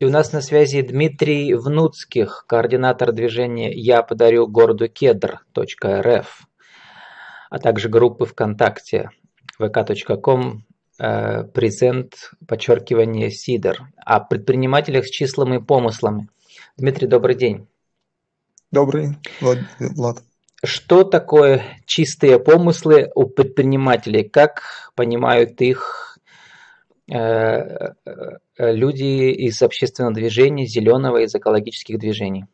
И у нас на связи Дмитрий Внуцких, координатор движения «Я подарю городу кедр.рф», а также группы ВКонтакте vk.com э, презент, подчеркивание, Сидор, о предпринимателях с числами и помыслами. Дмитрий, добрый день. Добрый, Влад. Влад. Что такое чистые помыслы у предпринимателей? Как понимают их люди из общественного движения, зеленого, из экологических движений?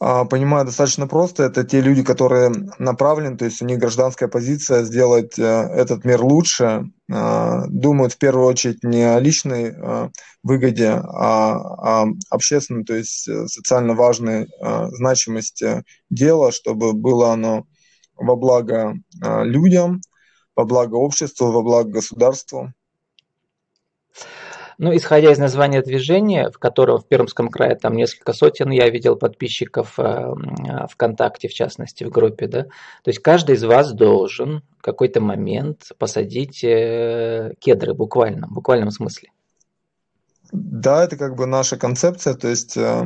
А, понимаю достаточно просто. Это те люди, которые направлены, то есть у них гражданская позиция сделать э, этот мир лучше. А, думают в первую очередь не о личной э, выгоде, а о общественной, то есть социально важной значимости дела, чтобы было оно во благо людям, во благо обществу, во благо государству. Ну, исходя из названия движения, в котором в Пермском крае там несколько сотен, я видел подписчиков э, ВКонтакте, в частности, в группе, да, то есть каждый из вас должен в какой-то момент посадить э, кедры, буквально, в буквальном смысле. Да, это как бы наша концепция, то есть э,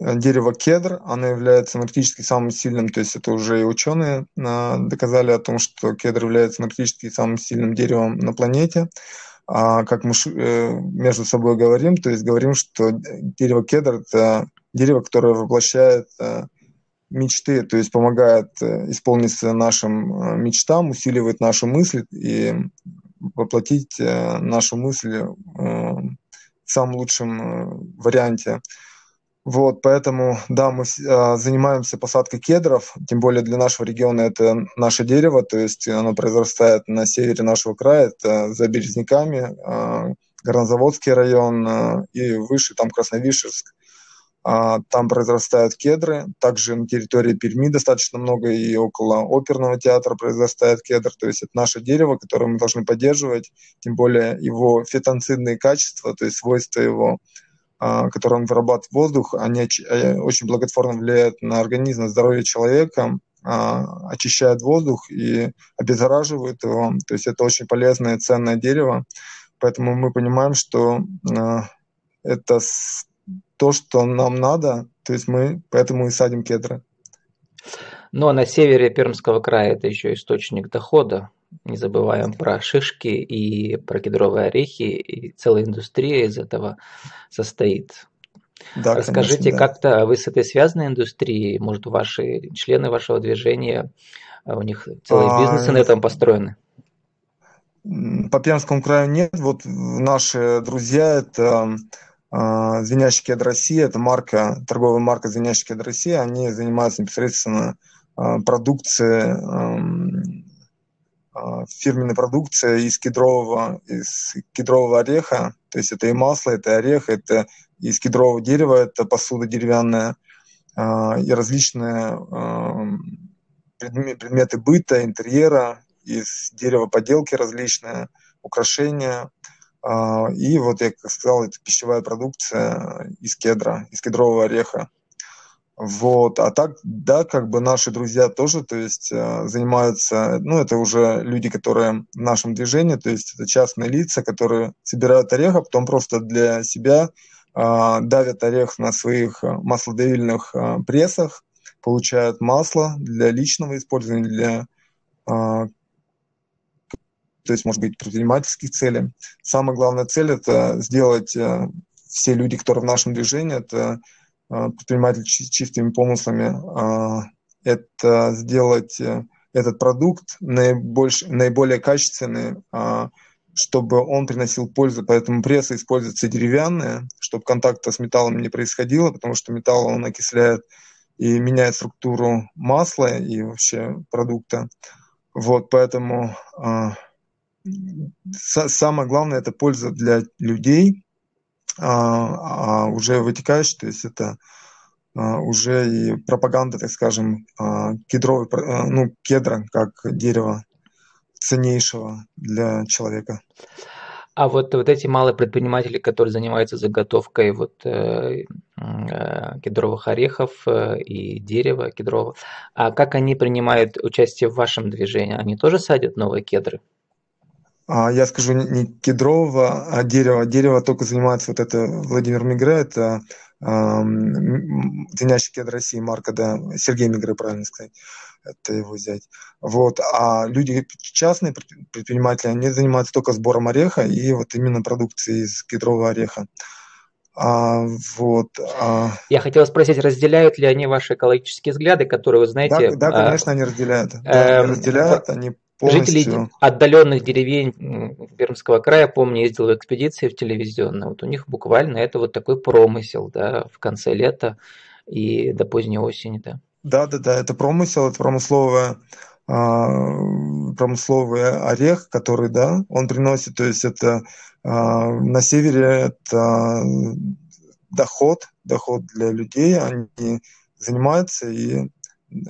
дерево кедр, оно является энергетически самым сильным, то есть это уже и ученые доказали о том, что кедр является энергетически самым сильным деревом на планете. А как мы э, между собой говорим, то есть говорим, что дерево кедр – это дерево, которое воплощает э, мечты, то есть помогает э, исполниться нашим мечтам, усиливает наши мысли и воплотить нашу мысль в самом лучшем варианте. Вот, поэтому, да, мы э, занимаемся посадкой кедров, тем более для нашего региона это наше дерево, то есть оно произрастает на севере нашего края, это за Березняками, э, Горнозаводский район э, и выше, там Красновишерск. Э, там произрастают кедры, также на территории Перми достаточно много и около оперного театра произрастает кедр, то есть это наше дерево, которое мы должны поддерживать, тем более его фитонцидные качества, то есть свойства его а, которые он вырабатывает воздух, они э, очень благотворно влияют на организм, на здоровье человека, а, очищают воздух и обеззараживают его. То есть это очень полезное, ценное дерево. Поэтому мы понимаем, что а, это то, что нам надо, то есть мы поэтому и садим кедры. Ну а на севере Пермского края это еще источник дохода не забываем про шишки и про кедровые орехи, и целая индустрия из этого состоит. Да, Расскажите, да. как-то вы с этой связанной индустрией, может, ваши члены вашего движения, а, у них целые а, бизнесы на этом построены? По Пермскому краю нет. Вот наши друзья, это э, Звенящий кед Россия, это марка, торговая марка Звенящий кед Россия, они занимаются непосредственно э, продукцией а, фирменная продукция из кедрового, из кедрового ореха, то есть это и масло, это и орех, это из кедрового дерева, это посуда деревянная а, и различные а, предметы быта, интерьера, из дерева поделки различные, украшения. И вот, я как сказал, это пищевая продукция из кедра, из кедрового ореха. Вот, а так, да, как бы наши друзья тоже, то есть э, занимаются, ну, это уже люди, которые в нашем движении, то есть это частные лица, которые собирают орех, а потом просто для себя э, давят орех на своих э, маслодавильных э, прессах, получают масло для личного использования, для, э, то есть, может быть, предпринимательских целей. Самая главная цель – это сделать э, все люди, которые в нашем движении, это предприниматель чистыми помыслами, а, это сделать э, этот продукт наибольш, наиболее качественный, а, чтобы он приносил пользу. Поэтому пресса используется деревянная, чтобы контакта с металлом не происходило, потому что металл он окисляет и меняет структуру масла и вообще продукта. Вот, поэтому самое главное это польза для людей, а, а уже вытекающий, то есть это а, уже и пропаганда, так скажем, а, кедровой, а, ну, кедра как дерева ценнейшего для человека. А вот, вот эти малые предприниматели, которые занимаются заготовкой вот, э, э, кедровых орехов э, и дерева кедрового, а как они принимают участие в вашем движении? Они тоже садят новые кедры? А я скажу не кедрового, а дерева. Дерево только занимается вот это Владимир Мигре, это звенящий кедр России, марка, да, Сергей Мигре, правильно сказать, это его взять. Вот, а люди частные предприниматели, они занимаются только сбором ореха и вот именно продукцией из кедрового ореха. А, вот, а... Я хотел спросить, разделяют ли они ваши экологические взгляды, которые, вы знаете... Да, да конечно, а, они разделяют. Да, они эм, разделяют, они полностью... Жители отдаленных деревень Пермского края, помню, ездил в экспедиции в телевизионную, вот у них буквально это вот такой промысел, да, в конце лета и до поздней осени, да. Да, да, да, это промысел, это промысловая промысловый орех, который, да, он приносит, то есть это а, на севере это доход, доход для людей, они занимаются и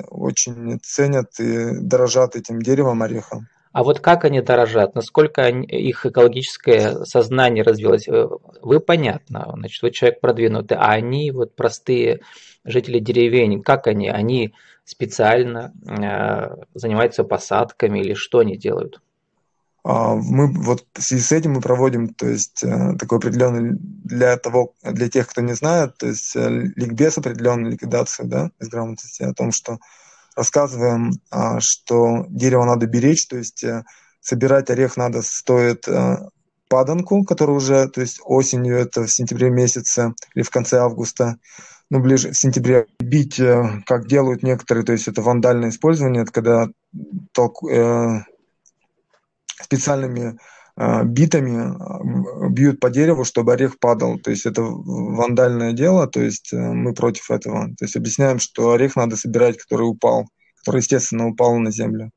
очень ценят и дорожат этим деревом орехом. А вот как они дорожат, насколько они, их экологическое сознание развилось, э, вы понятно, значит, вы человек продвинутый, а они вот простые жители деревень, как они, они специально э, занимаются посадками или что они делают? А, мы вот в связи с этим мы проводим, то есть э, такой определенный для того, для тех, кто не знает, то есть э, ликбез определенную ликвидацию, да, из грамотности о том, что рассказываем, а, что дерево надо беречь, то есть э, собирать орех надо стоит паданку, которая уже, то есть осенью, это в сентябре месяце или в конце августа, ну, ближе в сентябре. Бить, как делают некоторые, то есть это вандальное использование, это когда толку, э, специальными э, битами бьют по дереву, чтобы орех падал. То есть это вандальное дело, то есть э, мы против этого. То есть объясняем, что орех надо собирать, который упал, который, естественно, упал на землю.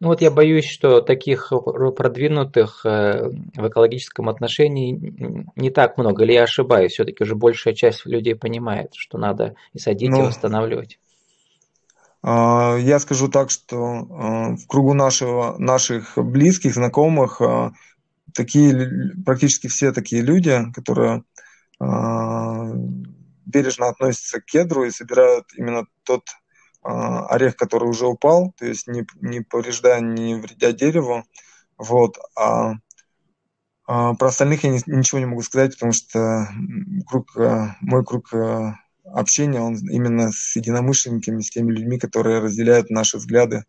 Ну вот я боюсь, что таких продвинутых э, в экологическом отношении не так много. Или я ошибаюсь? Все-таки уже большая часть людей понимает, что надо и садить, ну, и восстанавливать. А, я скажу так, что а, в кругу нашего, наших близких, знакомых, а, такие, практически все такие люди, которые бережно относятся к кедру и собирают именно тот орех, который уже упал, то есть не, не повреждая, не вредя дереву. Вот. А, про остальных я ничего не могу сказать, потому что круг, мой круг общения, он именно с единомышленниками, с теми людьми, которые разделяют наши взгляды.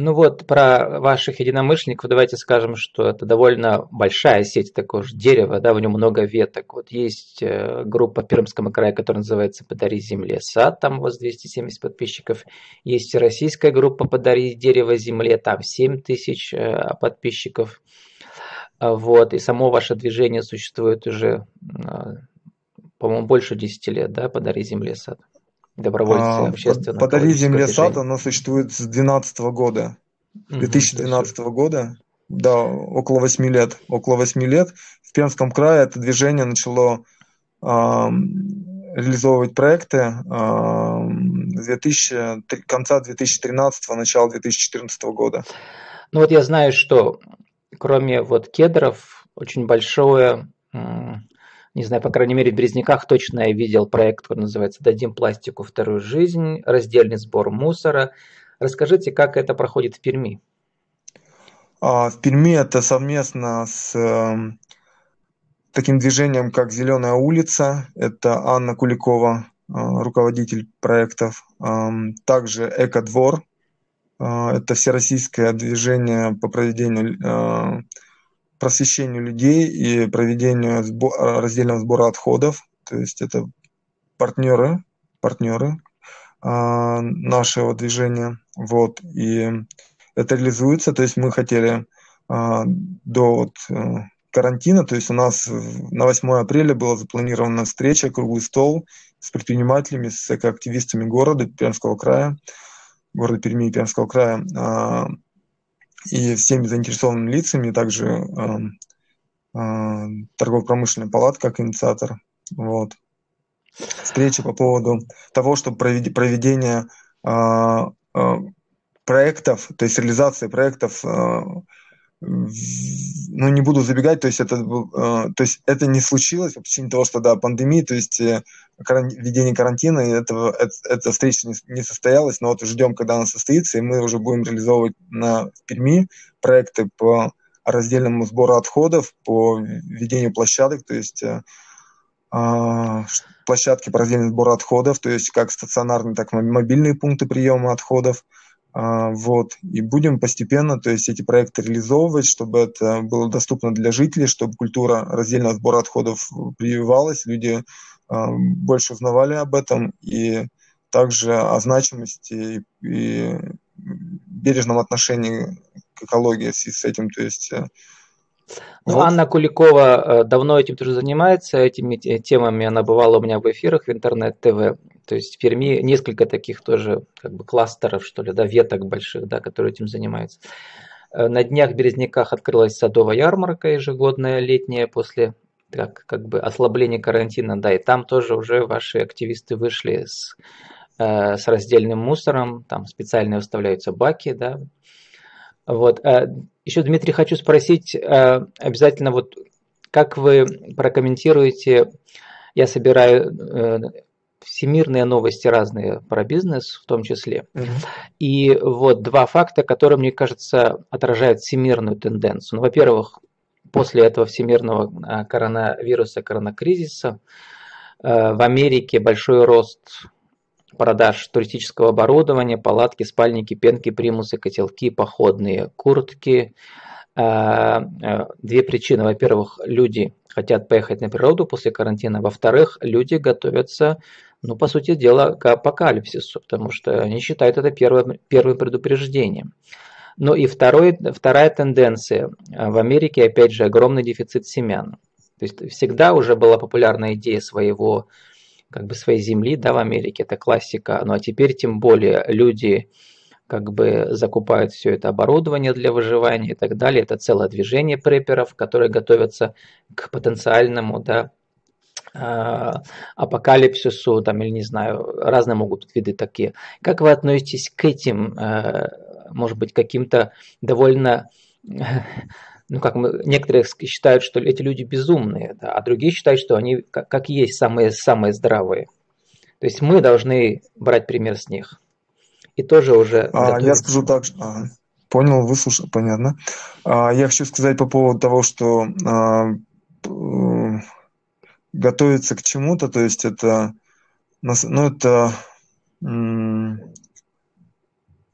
Ну вот, про ваших единомышленников давайте скажем, что это довольно большая сеть такого же дерева, да, в нем много веток. Вот есть э, группа Пермского края, которая называется «Подари земле сад», там у вас 270 подписчиков. Есть российская группа «Подари дерево земле», там 7 тысяч э, подписчиков. Вот, и само ваше движение существует уже э, по-моему, больше 10 лет, да, «Подари земле сад». Добровольцы а, общественного «Подари земле сад», оно существует с 2012 года, 2012 угу, года, да, около 8 лет, около 8 лет. В Пермском крае это движение начало а, реализовывать проекты а, 2000, конца 2013 начала 2014 года. Ну вот я знаю, что кроме вот кедров очень большое не знаю, по крайней мере, в Березняках точно я видел проект, который называется «Дадим пластику вторую жизнь», раздельный сбор мусора. Расскажите, как это проходит в Перми? А, в Перми это совместно с эм, таким движением, как «Зеленая улица». Это Анна Куликова, э, руководитель проектов. Эм, также «Эко-двор». Э, это всероссийское движение по проведению э, просвещению людей и проведению сбор, раздельного сбора отходов. То есть это партнеры, партнеры э, нашего движения. Вот. И это реализуется. То есть мы хотели э, до вот, э, карантина, то есть у нас на 8 апреля была запланирована встреча, круглый стол с предпринимателями, с экоактивистами города Пермского края, города Перми и Пермского края, и всеми заинтересованными лицами, также э, э, торгово-промышленная палата как инициатор. Вот. Встреча по поводу того, чтобы проведение э, э, проектов, то есть реализация проектов ну, не буду забегать, то есть это, э, то есть это не случилось по причине того, что, да, пандемия, то есть э, введения карантина, и этого, это, эта встреча не, состоялась, но вот ждем, когда она состоится, и мы уже будем реализовывать на в Перми проекты по раздельному сбору отходов, по введению площадок, то есть э, а, площадки по раздельному сбору отходов, то есть как стационарные, так и мобильные пункты приема отходов. А, вот. И будем постепенно то есть, эти проекты реализовывать, чтобы это было доступно для жителей, чтобы культура раздельного сбора отходов прививалась, люди а, больше узнавали об этом и также о значимости и бережном отношении к экологии с этим. То есть э, ну, вот. Анна Куликова э, давно этим тоже занимается, этими темами. Она бывала у меня в эфирах в интернет-ТВ. То есть в Перми несколько таких тоже как бы кластеров, что ли, да, веток больших, да, которые этим занимаются. Э, на днях в Березняках открылась садовая ярмарка ежегодная летняя после как, как бы ослабления карантина, да, и там тоже уже ваши активисты вышли с, э, с раздельным мусором, там специально выставляются баки, да, вот. Э, Еще, Дмитрий, хочу спросить э, обязательно, вот как вы прокомментируете, я собираю всемирные новости разные про бизнес в том числе. Угу. И вот два факта, которые, мне кажется, отражают всемирную тенденцию. Ну, во-первых, после этого всемирного коронавируса, коронакризиса, в Америке большой рост продаж туристического оборудования, палатки, спальники, пенки, примусы, котелки, походные куртки. А, а, две причины. Во-первых, люди хотят поехать на природу после карантина. Во-вторых, люди готовятся, ну, по сути дела, к апокалипсису, потому что они считают это первым, первым предупреждением. Ну и второй, вторая тенденция. В Америке, опять же, огромный дефицит семян. То есть всегда уже была популярная идея своего как бы своей земли, да, в Америке, это классика, ну а теперь тем более люди как бы закупают все это оборудование для выживания и так далее. Это целое движение препперов, которые готовятся к потенциальному, да, а, апокалипсису, там, или не знаю, разные могут быть виды такие. Как вы относитесь к этим, э, может быть, каким-то довольно ну как мы, некоторые считают, что эти люди безумные, да, а другие считают, что они как, как есть самые, самые здравые. То есть мы должны брать пример с них. И тоже уже... А, я скажу так, а, понял, выслушал, понятно. А, я хочу сказать по поводу того, что а, готовиться к чему-то, то есть это, ну это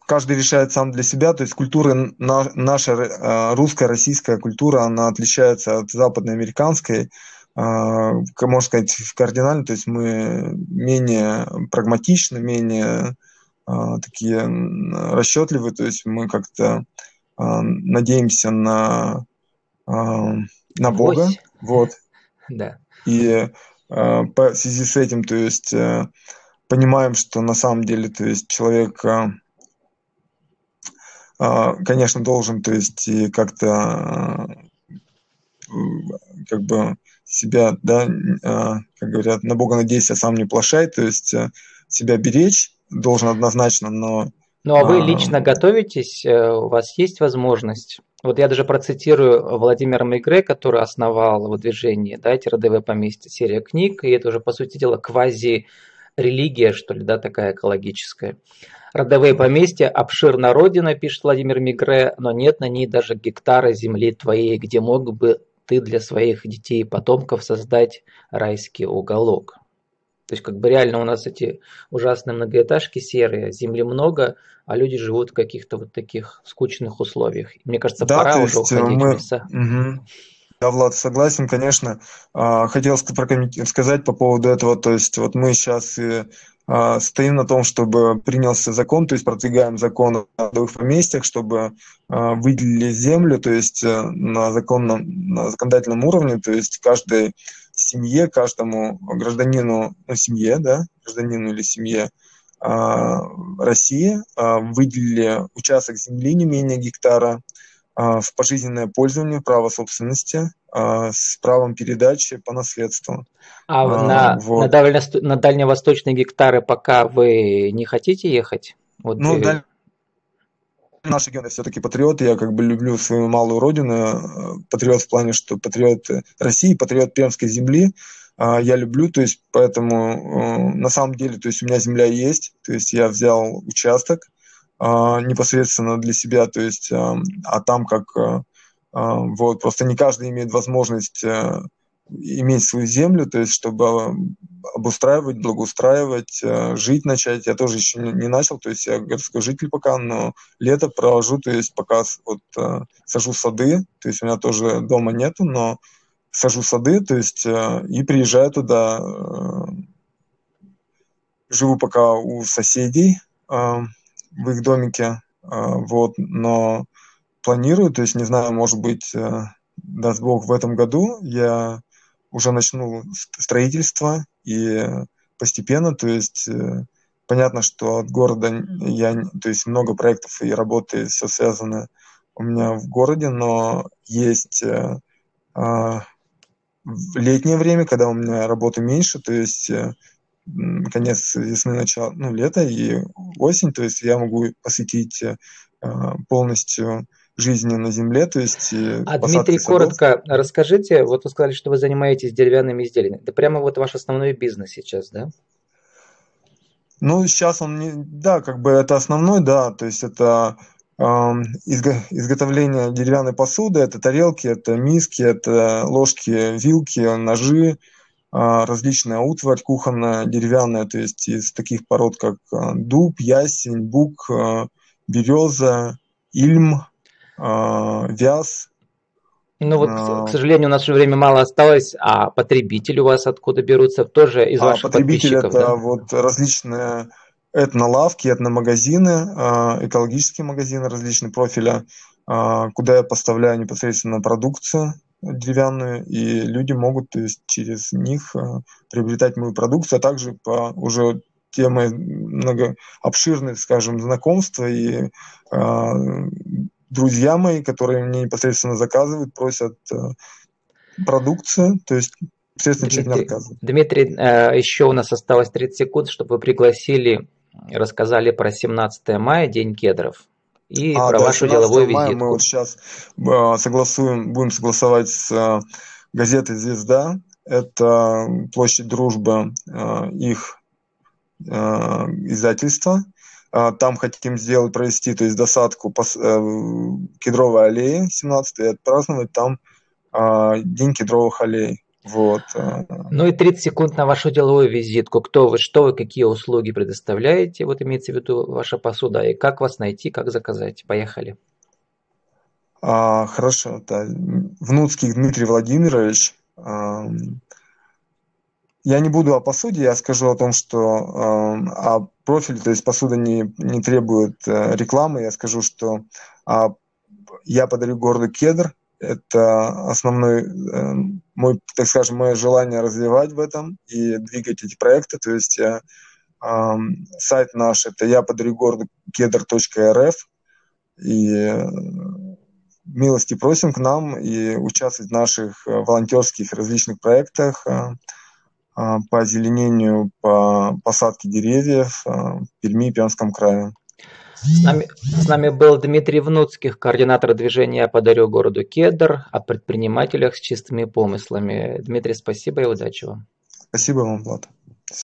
каждый решает сам для себя, то есть культура, наша э, русская, российская культура, она отличается от западноамериканской, э, можно сказать, кардинально, то есть мы менее прагматичны, менее э, такие расчетливые, то есть мы как-то надеемся на, на Бога, вот. Да. И по в связи с этим, то есть понимаем, что на самом деле, то есть человек а, конечно, должен, то есть, как-то как бы себя, да, а, как говорят, на Бога надейся, а сам не плашай, то есть э, себя беречь должен однозначно, но... Ну а вы лично готовитесь, э, у вас есть возможность? Вот я даже процитирую Владимира Мигре, который основал выдвижение, да, эти родовые поместья, серия книг, и это уже, по сути дела, квази-религия, что ли, да, такая экологическая. Родовые поместья – обширна родина, пишет Владимир Мигре, но нет на ней даже гектара земли твоей, где мог бы ты для своих детей и потомков создать райский уголок. То есть как бы реально у нас эти ужасные многоэтажки серые, земли много, а люди живут в каких-то вот таких скучных условиях. Мне кажется, да, пора уже уходить мы... в леса. Угу. Да, Влад, согласен, конечно. А, хотел сказать по поводу этого, то есть вот мы сейчас а, стоим на том, чтобы принялся закон, то есть продвигаем закон о родовых поместьях, чтобы а, выделили землю, то есть э, на, законном, на законодательном уровне, то есть каждой семье, каждому гражданину, ну, семье, да, гражданину или семье а, России выделили участок земли не менее гектара в пожизненное пользование, право собственности, а, с правом передачи по наследству. А, а на, вот. на, дально, на дальневосточные гектары пока вы не хотите ехать? Вот ну, да, наш регион все-таки патриот, я как бы люблю свою малую родину, патриот в плане, что патриот России, патриот Пермской земли, я люблю, то есть поэтому на самом деле, то есть у меня земля есть, то есть я взял участок непосредственно для себя, то есть, а там как вот просто не каждый имеет возможность иметь свою землю, то есть чтобы обустраивать, благоустраивать, э, жить начать. Я тоже еще не, начал, то есть я городской житель пока, но лето провожу, то есть пока вот э, сажу сады, то есть у меня тоже дома нету, но сажу сады, то есть э, и приезжаю туда, живу пока у соседей в их домике, вот, но планирую, то есть не знаю, может быть, даст Бог в этом году я уже начну строительство и постепенно, то есть э, понятно, что от города я, то есть много проектов и работы все связано у меня в городе, но есть э, а, летнее время, когда у меня работы меньше, то есть э, конец весны, начало, ну, лето и осень, то есть я могу посвятить полностью жизни на Земле, то есть э, А Дмитрий, садов. коротко расскажите, вот вы сказали, что вы занимаетесь деревянными изделиями. Это прямо вот ваш основной бизнес сейчас, да? Ну, сейчас он не, да, как бы это основной, да, то есть это э, изго, изготовление деревянной посуды, это тарелки, это миски, это ложки, вилки, ножи, э, различная утварь кухонная, деревянная, то есть из таких пород, как э, дуб, ясень, бук, э, береза, ильм, а, вяз. Ну вот, а, к сожалению, у нас уже время мало осталось, а потребители у вас откуда берутся? Тоже из а ваших потребители это да? вот различные этнолавки, этномагазины, а, экологические магазины различные профиля, куда я поставляю непосредственно продукцию деревянную, и люди могут то есть, через них приобретать мою продукцию, а также по уже те мои много обширные, скажем, знакомства и друзья мои, которые мне непосредственно заказывают, просят э, продукцию, то есть естественно, отказывает. Дмитрий, э, еще у нас осталось 30 секунд, чтобы вы пригласили, рассказали про 17 мая, День кедров, и а, про да, вашу деловую мая визитку. Мы вот сейчас э, согласуем, будем согласовать с газетой «Звезда». Это площадь Дружбы, их издательство. А, там хотим сделать, провести, то есть досадку по э, кедровой аллеи 17 и отпраздновать там а, День кедровых аллей. Вот. Э. Ну и 30 секунд на вашу деловую визитку. Кто вы, что вы, какие услуги предоставляете, вот имеется в виду ваша посуда, и как вас найти, как заказать. Поехали. А, хорошо. Да. Внуцкий Дмитрий Владимирович, я не буду о посуде, я скажу о том, что э, о профиле, то есть посуда не, не требует э, рекламы. Я скажу, что э, я подарю городу кедр. Это основной э, мой, так скажем, мое желание развивать в этом и двигать эти проекты. То есть э, сайт наш это я подарю городу кедр.рф и милости просим к нам и участвовать в наших волонтерских различных проектах. А, по озеленению, по посадке деревьев а, в Перми и Пермском крае. С нами, с нами был Дмитрий Внуцких, координатор движения «Подарю городу Кедр», о предпринимателях с чистыми помыслами. Дмитрий, спасибо и удачи вам. Спасибо вам, Влад.